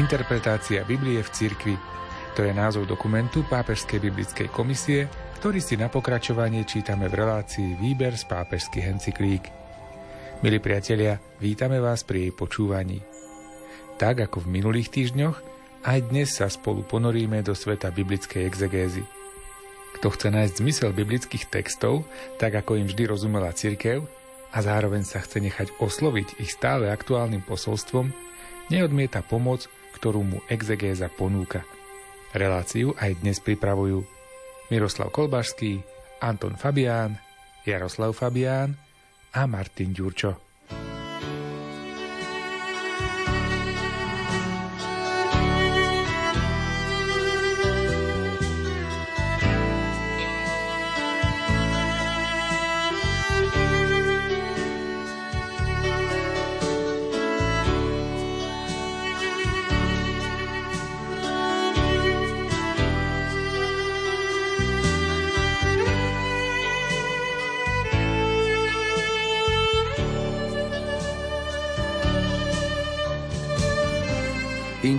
Interpretácia Biblie v cirkvi. To je názov dokumentu Pápežskej biblickej komisie, ktorý si na pokračovanie čítame v relácii Výber z pápežských encyklík. Milí priatelia, vítame vás pri jej počúvaní. Tak ako v minulých týždňoch, aj dnes sa spolu ponoríme do sveta biblickej exegézy. Kto chce nájsť zmysel biblických textov, tak ako im vždy rozumela cirkev, a zároveň sa chce nechať osloviť ich stále aktuálnym posolstvom, neodmieta pomoc, ktorú mu exegéza ponúka. Reláciu aj dnes pripravujú Miroslav Kolbašský, Anton Fabián, Jaroslav Fabián a Martin Ďurčo.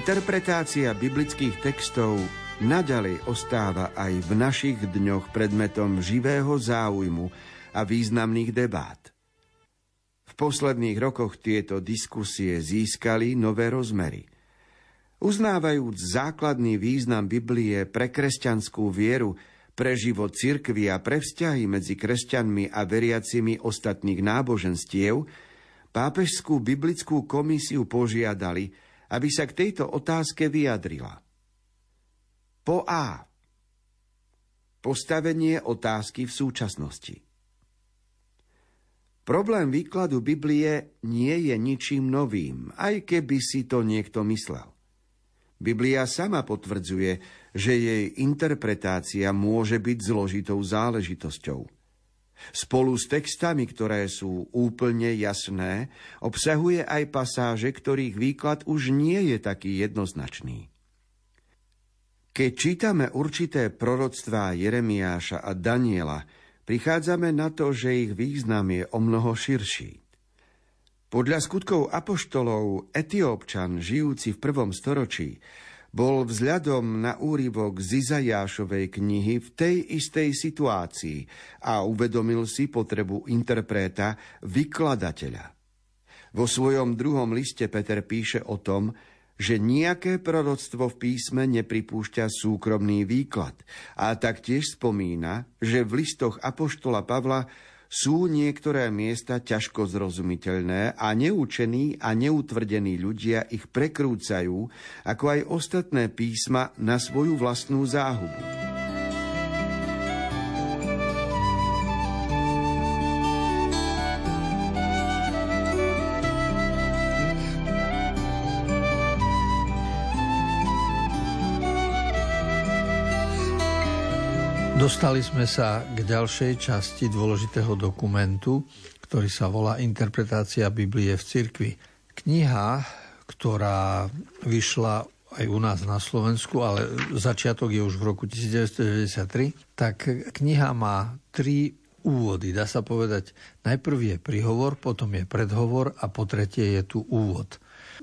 Interpretácia biblických textov naďalej ostáva aj v našich dňoch predmetom živého záujmu a významných debát. V posledných rokoch tieto diskusie získali nové rozmery. Uznávajúc základný význam Biblie pre kresťanskú vieru, pre život cirkvy a pre vzťahy medzi kresťanmi a veriacimi ostatných náboženstiev, pápežskú biblickú komisiu požiadali, aby sa k tejto otázke vyjadrila. Po A. Postavenie otázky v súčasnosti. Problém výkladu Biblie nie je ničím novým, aj keby si to niekto myslel. Biblia sama potvrdzuje, že jej interpretácia môže byť zložitou záležitosťou – Spolu s textami, ktoré sú úplne jasné, obsahuje aj pasáže, ktorých výklad už nie je taký jednoznačný. Keď čítame určité proroctvá Jeremiáša a Daniela, prichádzame na to, že ich význam je o mnoho širší. Podľa skutkov apoštolov Etiópčan, žijúci v prvom storočí, bol vzhľadom na úryvok z Izajášovej knihy v tej istej situácii a uvedomil si potrebu interpreta, vykladateľa. Vo svojom druhom liste Peter píše o tom, že nejaké proroctvo v písme nepripúšťa súkromný výklad a taktiež spomína, že v listoch Apoštola Pavla sú niektoré miesta ťažko zrozumiteľné a neúčení a neutvrdení ľudia ich prekrúcajú, ako aj ostatné písma, na svoju vlastnú záhubu. Dostali sme sa k ďalšej časti dôležitého dokumentu, ktorý sa volá Interpretácia Biblie v cirkvi. Kniha, ktorá vyšla aj u nás na Slovensku, ale začiatok je už v roku 1993, tak kniha má tri úvody. Dá sa povedať, najprv je príhovor, potom je predhovor a po tretie je tu úvod.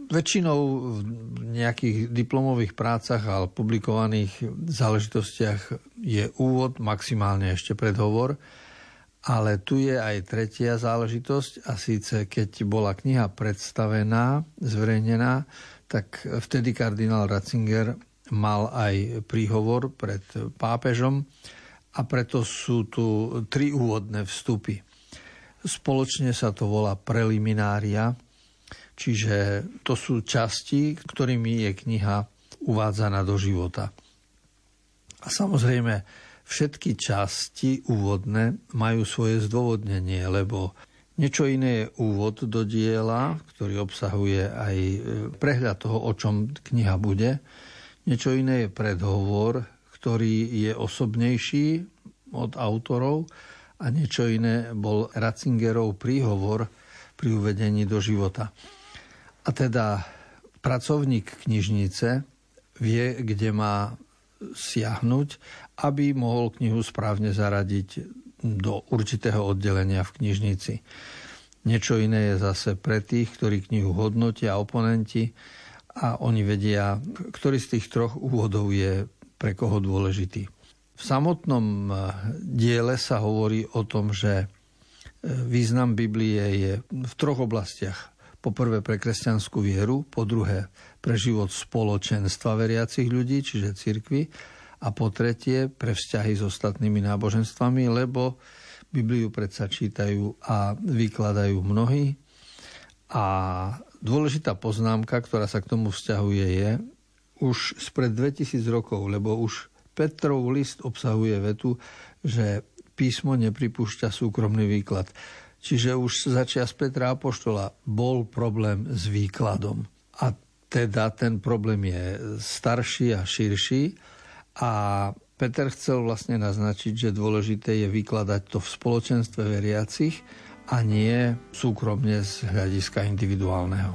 Väčšinou v nejakých diplomových prácach a publikovaných záležitostiach je úvod, maximálne ešte predhovor, ale tu je aj tretia záležitosť a síce keď bola kniha predstavená, zverejnená, tak vtedy kardinál Ratzinger mal aj príhovor pred pápežom a preto sú tu tri úvodné vstupy. Spoločne sa to volá preliminária, Čiže to sú časti, ktorými je kniha uvádzaná do života. A samozrejme, všetky časti úvodné majú svoje zdôvodnenie, lebo niečo iné je úvod do diela, ktorý obsahuje aj e, prehľad toho, o čom kniha bude. Niečo iné je predhovor, ktorý je osobnejší od autorov a niečo iné bol Ratzingerov príhovor pri uvedení do života. A teda pracovník knižnice vie, kde má siahnuť, aby mohol knihu správne zaradiť do určitého oddelenia v knižnici. Niečo iné je zase pre tých, ktorí knihu hodnotia, oponenti a oni vedia, ktorý z tých troch úvodov je pre koho dôležitý. V samotnom diele sa hovorí o tom, že význam Biblie je v troch oblastiach. Po prvé pre kresťanskú vieru, po druhé pre život spoločenstva veriacich ľudí, čiže cirkvy, a po tretie pre vzťahy s ostatnými náboženstvami, lebo Bibliu predsa čítajú a vykladajú mnohí. A dôležitá poznámka, ktorá sa k tomu vzťahuje, je už spred 2000 rokov, lebo už Petrov list obsahuje vetu, že písmo nepripúšťa súkromný výklad. Čiže už začias Petra Apoštola bol problém s výkladom. A teda ten problém je starší a širší. A Peter chcel vlastne naznačiť, že dôležité je vykladať to v spoločenstve veriacich a nie súkromne z hľadiska individuálneho.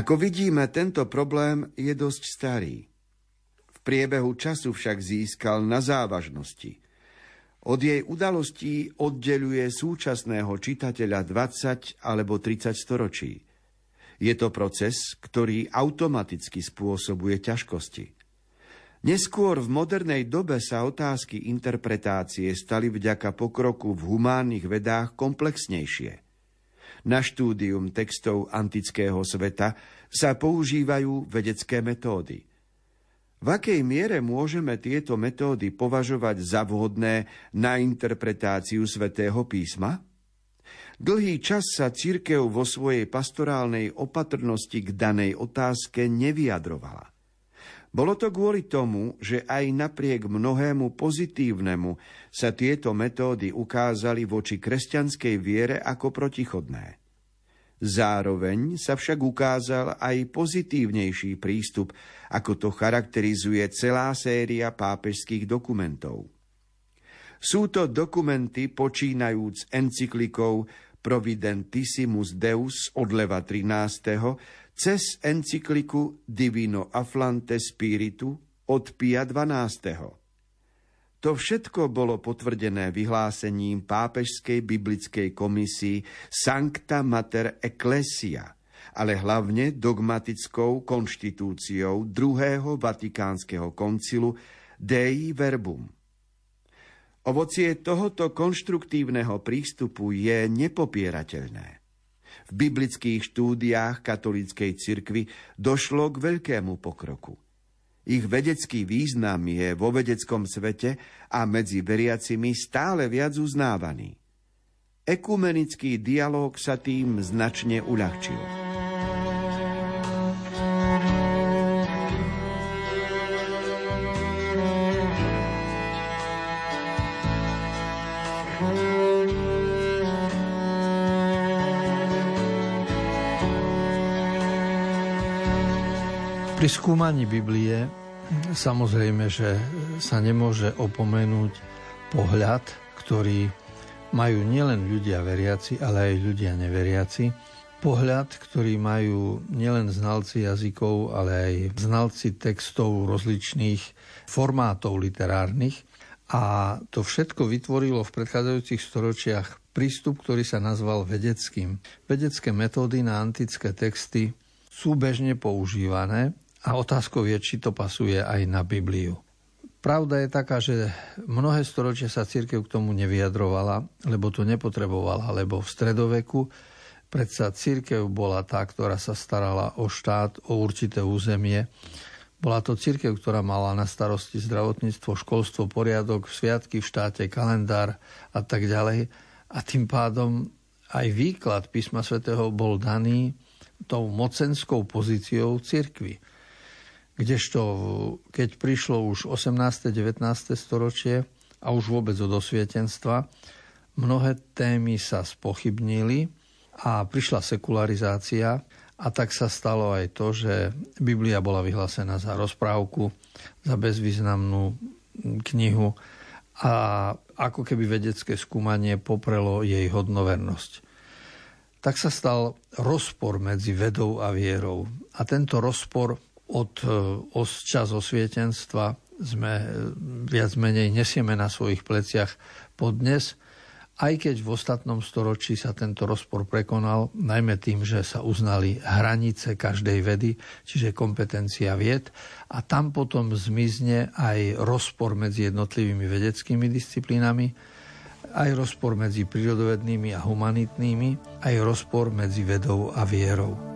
Ako vidíme, tento problém je dosť starý. V priebehu času však získal na závažnosti. Od jej udalostí oddeluje súčasného čitateľa 20 alebo 30 storočí. Je to proces, ktorý automaticky spôsobuje ťažkosti. Neskôr v modernej dobe sa otázky interpretácie stali vďaka pokroku v humánnych vedách komplexnejšie – na štúdium textov antického sveta sa používajú vedecké metódy. V akej miere môžeme tieto metódy považovať za vhodné na interpretáciu svätého písma? Dlhý čas sa církev vo svojej pastorálnej opatrnosti k danej otázke nevyjadrovala. Bolo to kvôli tomu, že aj napriek mnohému pozitívnemu sa tieto metódy ukázali voči kresťanskej viere ako protichodné. Zároveň sa však ukázal aj pozitívnejší prístup, ako to charakterizuje celá séria pápežských dokumentov. Sú to dokumenty počínajúc encyklikou Providentissimus Deus od Leva 13. cez encykliku Divino Afflante Spiritu od Pia 12. To všetko bolo potvrdené vyhlásením pápežskej biblickej komisii Sancta Mater Ecclesia, ale hlavne dogmatickou konštitúciou druhého vatikánskeho koncilu Dei Verbum. Ovocie tohoto konštruktívneho prístupu je nepopierateľné. Biblických štúdiách katolíckej cirkvi došlo k veľkému pokroku. Ich vedecký význam je vo vedeckom svete a medzi veriacimi stále viac uznávaný. Ekumenický dialog sa tým značne uľahčil. Pri skúmaní Biblie samozrejme, že sa nemôže opomenúť pohľad, ktorý majú nielen ľudia veriaci, ale aj ľudia neveriaci. Pohľad, ktorý majú nielen znalci jazykov, ale aj znalci textov rozličných formátov literárnych. A to všetko vytvorilo v predchádzajúcich storočiach prístup, ktorý sa nazval vedeckým. Vedecké metódy na antické texty sú bežne používané a otázkou je, či to pasuje aj na Bibliu. Pravda je taká, že mnohé storočia sa církev k tomu nevyjadrovala, lebo to nepotrebovala, lebo v stredoveku predsa církev bola tá, ktorá sa starala o štát, o určité územie. Bola to církev, ktorá mala na starosti zdravotníctvo, školstvo, poriadok, sviatky v štáte, kalendár a tak ďalej. A tým pádom aj výklad písma svätého bol daný tou mocenskou pozíciou církvy. Kdežto keď prišlo už 18. 19. storočie a už vôbec od osvietenstva, mnohé témy sa spochybnili a prišla sekularizácia a tak sa stalo aj to, že Biblia bola vyhlásená za rozprávku, za bezvýznamnú knihu a ako keby vedecké skúmanie poprelo jej hodnovernosť. Tak sa stal rozpor medzi vedou a vierou. A tento rozpor od e, čas osvietenstva sme e, viac menej nesieme na svojich pleciach pod dnes, aj keď v ostatnom storočí sa tento rozpor prekonal, najmä tým, že sa uznali hranice každej vedy, čiže kompetencia vied, a tam potom zmizne aj rozpor medzi jednotlivými vedeckými disciplínami, aj rozpor medzi prírodovednými a humanitnými, aj rozpor medzi vedou a vierou.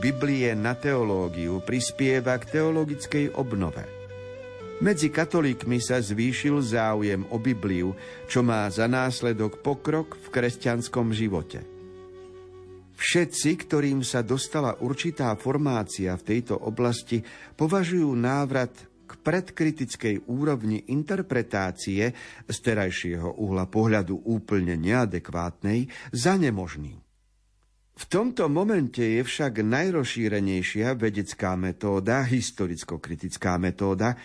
Biblie na teológiu prispieva k teologickej obnove. Medzi katolíkmi sa zvýšil záujem o Bibliu, čo má za následok pokrok v kresťanskom živote. Všetci, ktorým sa dostala určitá formácia v tejto oblasti, považujú návrat k predkritickej úrovni interpretácie z terajšieho uhla pohľadu úplne neadekvátnej za nemožný. V tomto momente je však najrozšírenejšia vedecká metóda, historicko-kritická metóda,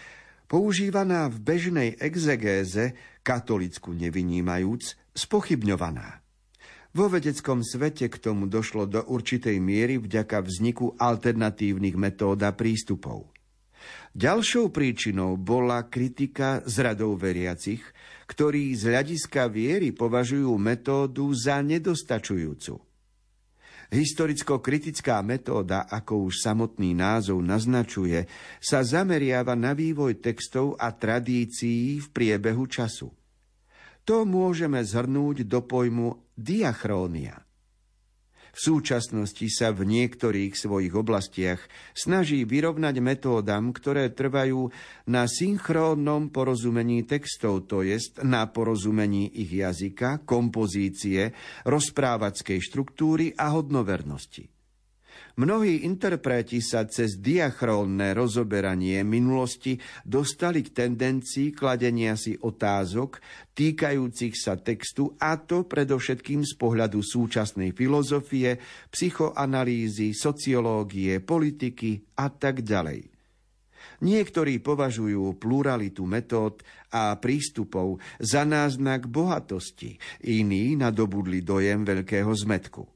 používaná v bežnej exegéze, katolickú nevynímajúc, spochybňovaná. Vo vedeckom svete k tomu došlo do určitej miery vďaka vzniku alternatívnych metód a prístupov. Ďalšou príčinou bola kritika z radov veriacich, ktorí z hľadiska viery považujú metódu za nedostačujúcu. Historicko-kritická metóda, ako už samotný názov naznačuje, sa zameriava na vývoj textov a tradícií v priebehu času. To môžeme zhrnúť do pojmu diachrónia. V súčasnosti sa v niektorých svojich oblastiach snaží vyrovnať metódam, ktoré trvajú na synchrónnom porozumení textov, to jest na porozumení ich jazyka, kompozície, rozprávackej štruktúry a hodnovernosti. Mnohí interpreti sa cez diachrónne rozoberanie minulosti dostali k tendencii kladenia si otázok týkajúcich sa textu a to predovšetkým z pohľadu súčasnej filozofie, psychoanalýzy, sociológie, politiky a tak ďalej. Niektorí považujú pluralitu metód a prístupov za náznak bohatosti, iní nadobudli dojem veľkého zmetku.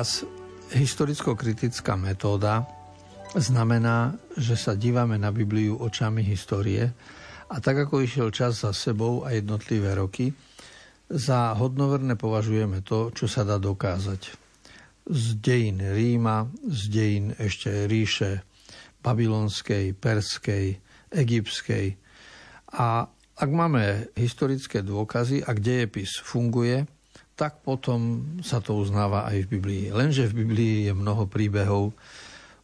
Výraz historicko-kritická metóda znamená, že sa dívame na Bibliu očami histórie a tak ako išiel čas za sebou a jednotlivé roky, za hodnoverné považujeme to, čo sa dá dokázať. Z dejín Ríma, z dejín ešte ríše babylonskej, perskej, egyptskej. A ak máme historické dôkazy, ak dejepis funguje, tak potom sa to uznáva aj v Biblii. Lenže v Biblii je mnoho príbehov,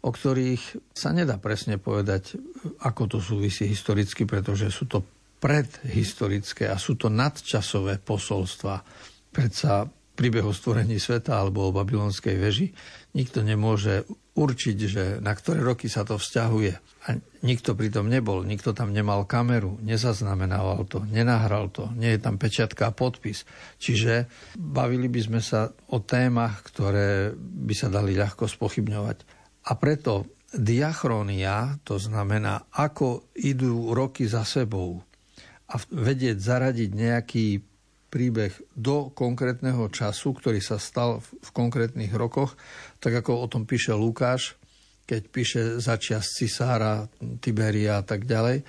o ktorých sa nedá presne povedať, ako to súvisí historicky, pretože sú to predhistorické a sú to nadčasové posolstva. Predsa príbeh o stvorení sveta alebo o babylonskej veži nikto nemôže určiť, že na ktoré roky sa to vzťahuje. A nikto pritom nebol, nikto tam nemal kameru, nezaznamenával to, nenahral to, nie je tam pečiatka a podpis. Čiže bavili by sme sa o témach, ktoré by sa dali ľahko spochybňovať. A preto diachronia, to znamená, ako idú roky za sebou a vedieť zaradiť nejaký príbeh do konkrétneho času, ktorý sa stal v konkrétnych rokoch, tak ako o tom píše Lukáš, keď píše začias cisára, Tiberia a tak ďalej,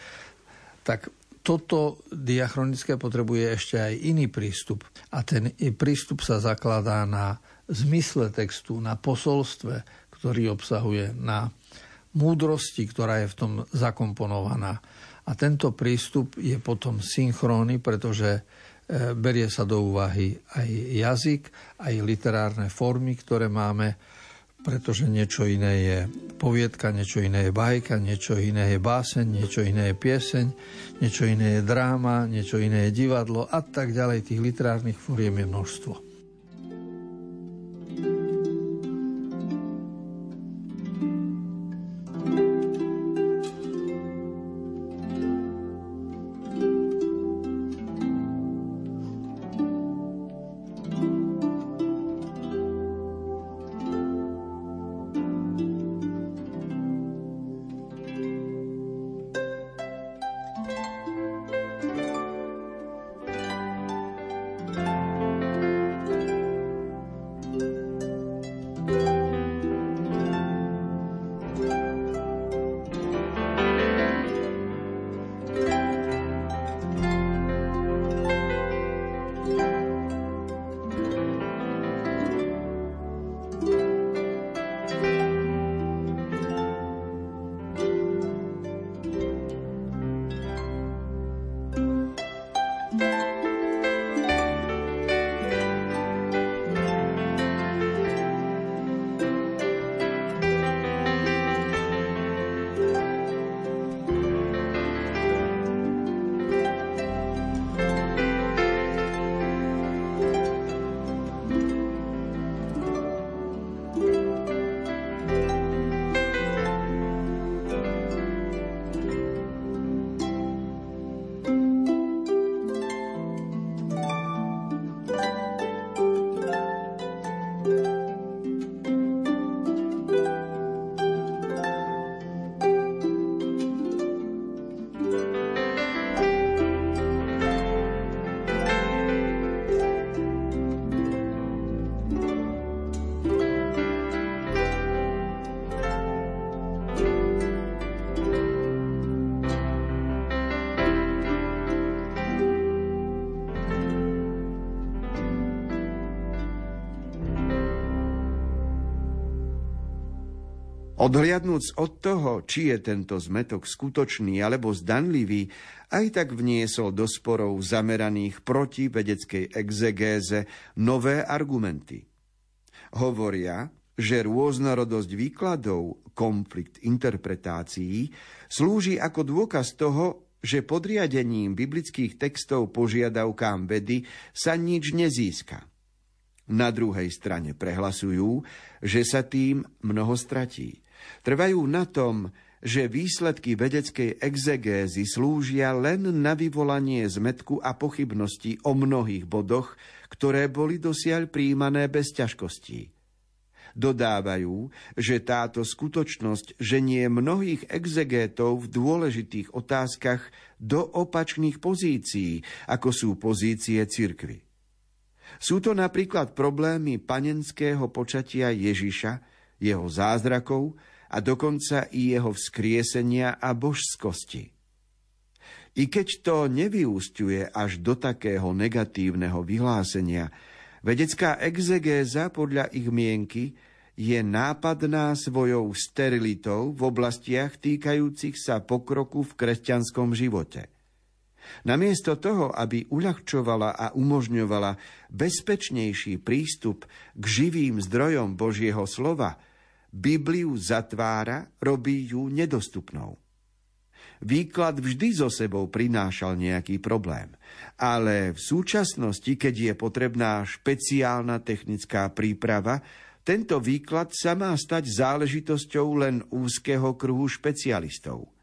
tak toto diachronické potrebuje ešte aj iný prístup. A ten prístup sa zakladá na zmysle textu, na posolstve, ktorý obsahuje, na múdrosti, ktorá je v tom zakomponovaná. A tento prístup je potom synchrónny, pretože E, berie sa do úvahy aj jazyk, aj literárne formy, ktoré máme, pretože niečo iné je poviedka, niečo iné je bajka, niečo iné je báseň, niečo iné je pieseň, niečo iné je dráma, niečo iné je divadlo a tak ďalej. Tých literárnych foriem je množstvo. Odhliadnúc od toho, či je tento zmetok skutočný alebo zdanlivý, aj tak vniesol do sporov zameraných proti vedeckej exegéze nové argumenty. Hovoria, že rôznorodosť výkladov, konflikt interpretácií, slúži ako dôkaz toho, že podriadením biblických textov požiadavkám vedy sa nič nezíska. Na druhej strane prehlasujú, že sa tým mnoho stratí. Trvajú na tom, že výsledky vedeckej exegézy slúžia len na vyvolanie zmetku a pochybností o mnohých bodoch, ktoré boli dosiaľ príjmané bez ťažkostí. Dodávajú, že táto skutočnosť ženie mnohých exegétov v dôležitých otázkach do opačných pozícií, ako sú pozície cirkvy. Sú to napríklad problémy panenského počatia Ježiša, jeho zázrakov a dokonca i jeho vzkriesenia a božskosti. I keď to nevyústiuje až do takého negatívneho vyhlásenia, vedecká exegéza podľa ich mienky je nápadná svojou sterilitou v oblastiach týkajúcich sa pokroku v kresťanskom živote. Namiesto toho, aby uľahčovala a umožňovala bezpečnejší prístup k živým zdrojom Božieho slova, Bibliu zatvára, robí ju nedostupnou. Výklad vždy so sebou prinášal nejaký problém, ale v súčasnosti, keď je potrebná špeciálna technická príprava, tento výklad sa má stať záležitosťou len úzkeho kruhu špecialistov –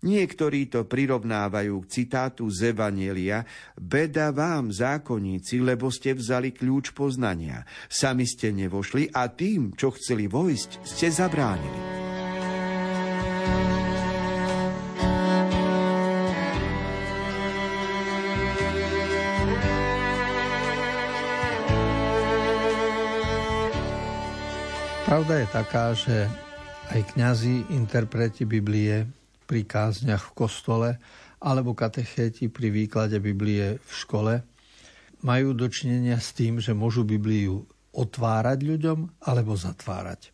Niektorí to prirovnávajú k citátu z Evanielia Beda vám, zákonníci, lebo ste vzali kľúč poznania. Sami ste nevošli a tým, čo chceli vojsť, ste zabránili. Pravda je taká, že aj kňazi, interpreti Biblie pri kázniach v kostole alebo katechéti pri výklade Biblie v škole majú dočinenia s tým, že môžu Bibliu otvárať ľuďom alebo zatvárať.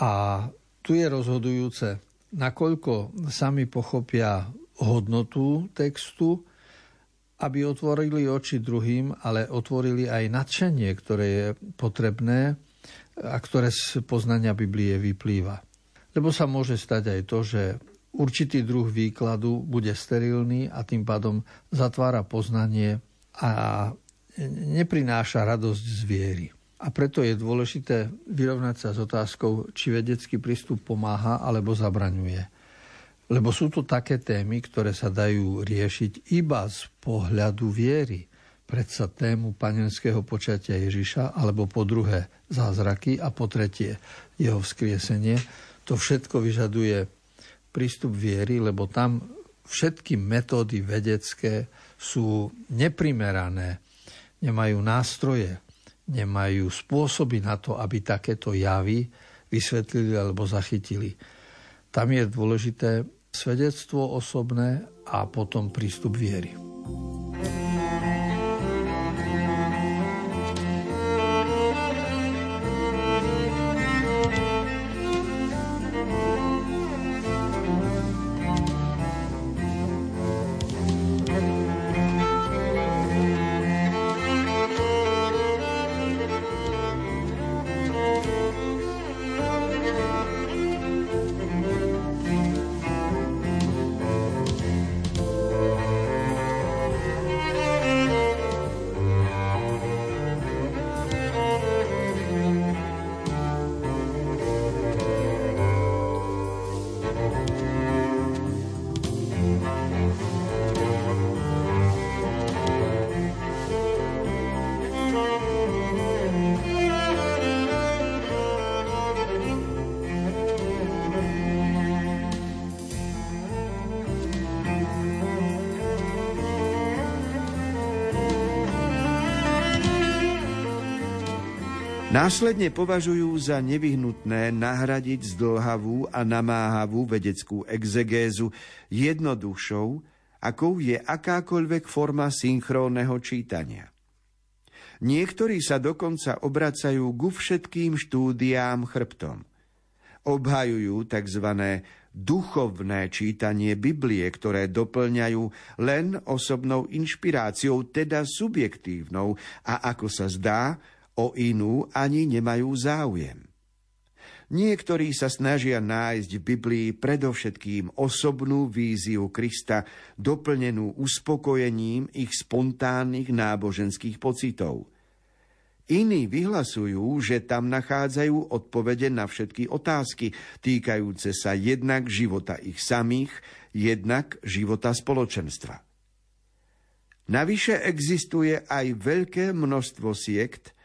A tu je rozhodujúce, nakoľko sami pochopia hodnotu textu, aby otvorili oči druhým, ale otvorili aj nadšenie, ktoré je potrebné a ktoré z poznania Biblie vyplýva. Lebo sa môže stať aj to, že určitý druh výkladu bude sterilný a tým pádom zatvára poznanie a neprináša radosť z viery. A preto je dôležité vyrovnať sa s otázkou, či vedecký prístup pomáha alebo zabraňuje. Lebo sú to také témy, ktoré sa dajú riešiť iba z pohľadu viery. Predsa tému panenského počatia Ježiša, alebo po druhé zázraky a po tretie jeho vzkriesenie. To všetko vyžaduje prístup viery, lebo tam všetky metódy vedecké sú neprimerané, nemajú nástroje, nemajú spôsoby na to, aby takéto javy vysvetlili alebo zachytili. Tam je dôležité svedectvo osobné a potom prístup viery. Následne považujú za nevyhnutné nahradiť zdlhavú a namáhavú vedeckú exegézu jednoduchšou, akou je akákoľvek forma synchrónneho čítania. Niektorí sa dokonca obracajú ku všetkým štúdiám chrbtom. Obhajujú tzv. duchovné čítanie Biblie, ktoré doplňajú len osobnou inšpiráciou, teda subjektívnou a ako sa zdá, o inú ani nemajú záujem. Niektorí sa snažia nájsť v Biblii predovšetkým osobnú víziu Krista, doplnenú uspokojením ich spontánnych náboženských pocitov. Iní vyhlasujú, že tam nachádzajú odpovede na všetky otázky, týkajúce sa jednak života ich samých, jednak života spoločenstva. Navyše existuje aj veľké množstvo siekt,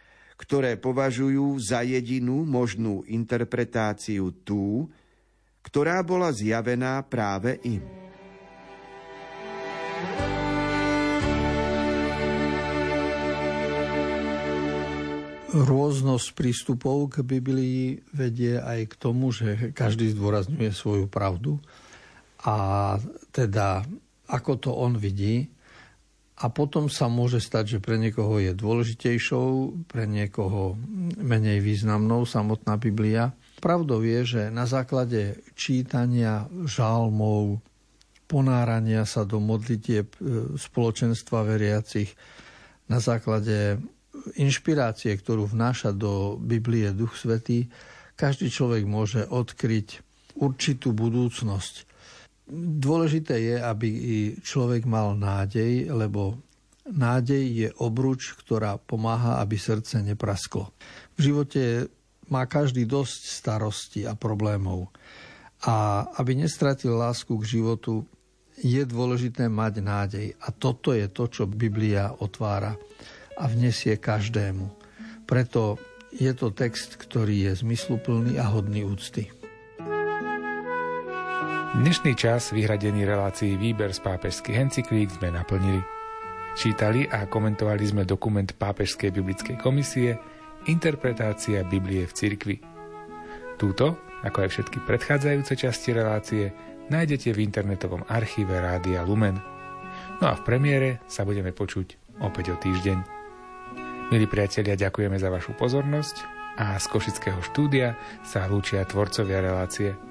ktoré považujú za jedinú možnú interpretáciu tú, ktorá bola zjavená práve im. Rôznosť prístupov k Biblii vedie aj k tomu, že každý zdôrazňuje svoju pravdu a teda ako to on vidí, a potom sa môže stať, že pre niekoho je dôležitejšou, pre niekoho menej významnou samotná Biblia. Pravdou je, že na základe čítania žalmov, ponárania sa do modlitieb e, spoločenstva veriacich, na základe inšpirácie, ktorú vnáša do Biblie Duch Svetý, každý človek môže odkryť určitú budúcnosť Dôležité je, aby človek mal nádej, lebo nádej je obruč, ktorá pomáha, aby srdce neprasklo. V živote má každý dosť starostí a problémov. A aby nestratil lásku k životu, je dôležité mať nádej. A toto je to, čo Biblia otvára a vnesie každému. Preto je to text, ktorý je zmysluplný a hodný úcty. Dnešný čas vyhradený relácií Výber z pápežských encyklík sme naplnili. Čítali a komentovali sme dokument Pápežskej biblickej komisie Interpretácia Biblie v cirkvi. Túto, ako aj všetky predchádzajúce časti relácie, nájdete v internetovom archíve Rádia Lumen. No a v premiére sa budeme počuť opäť o týždeň. Milí priatelia, ďakujeme za vašu pozornosť a z Košického štúdia sa lúčia tvorcovia relácie –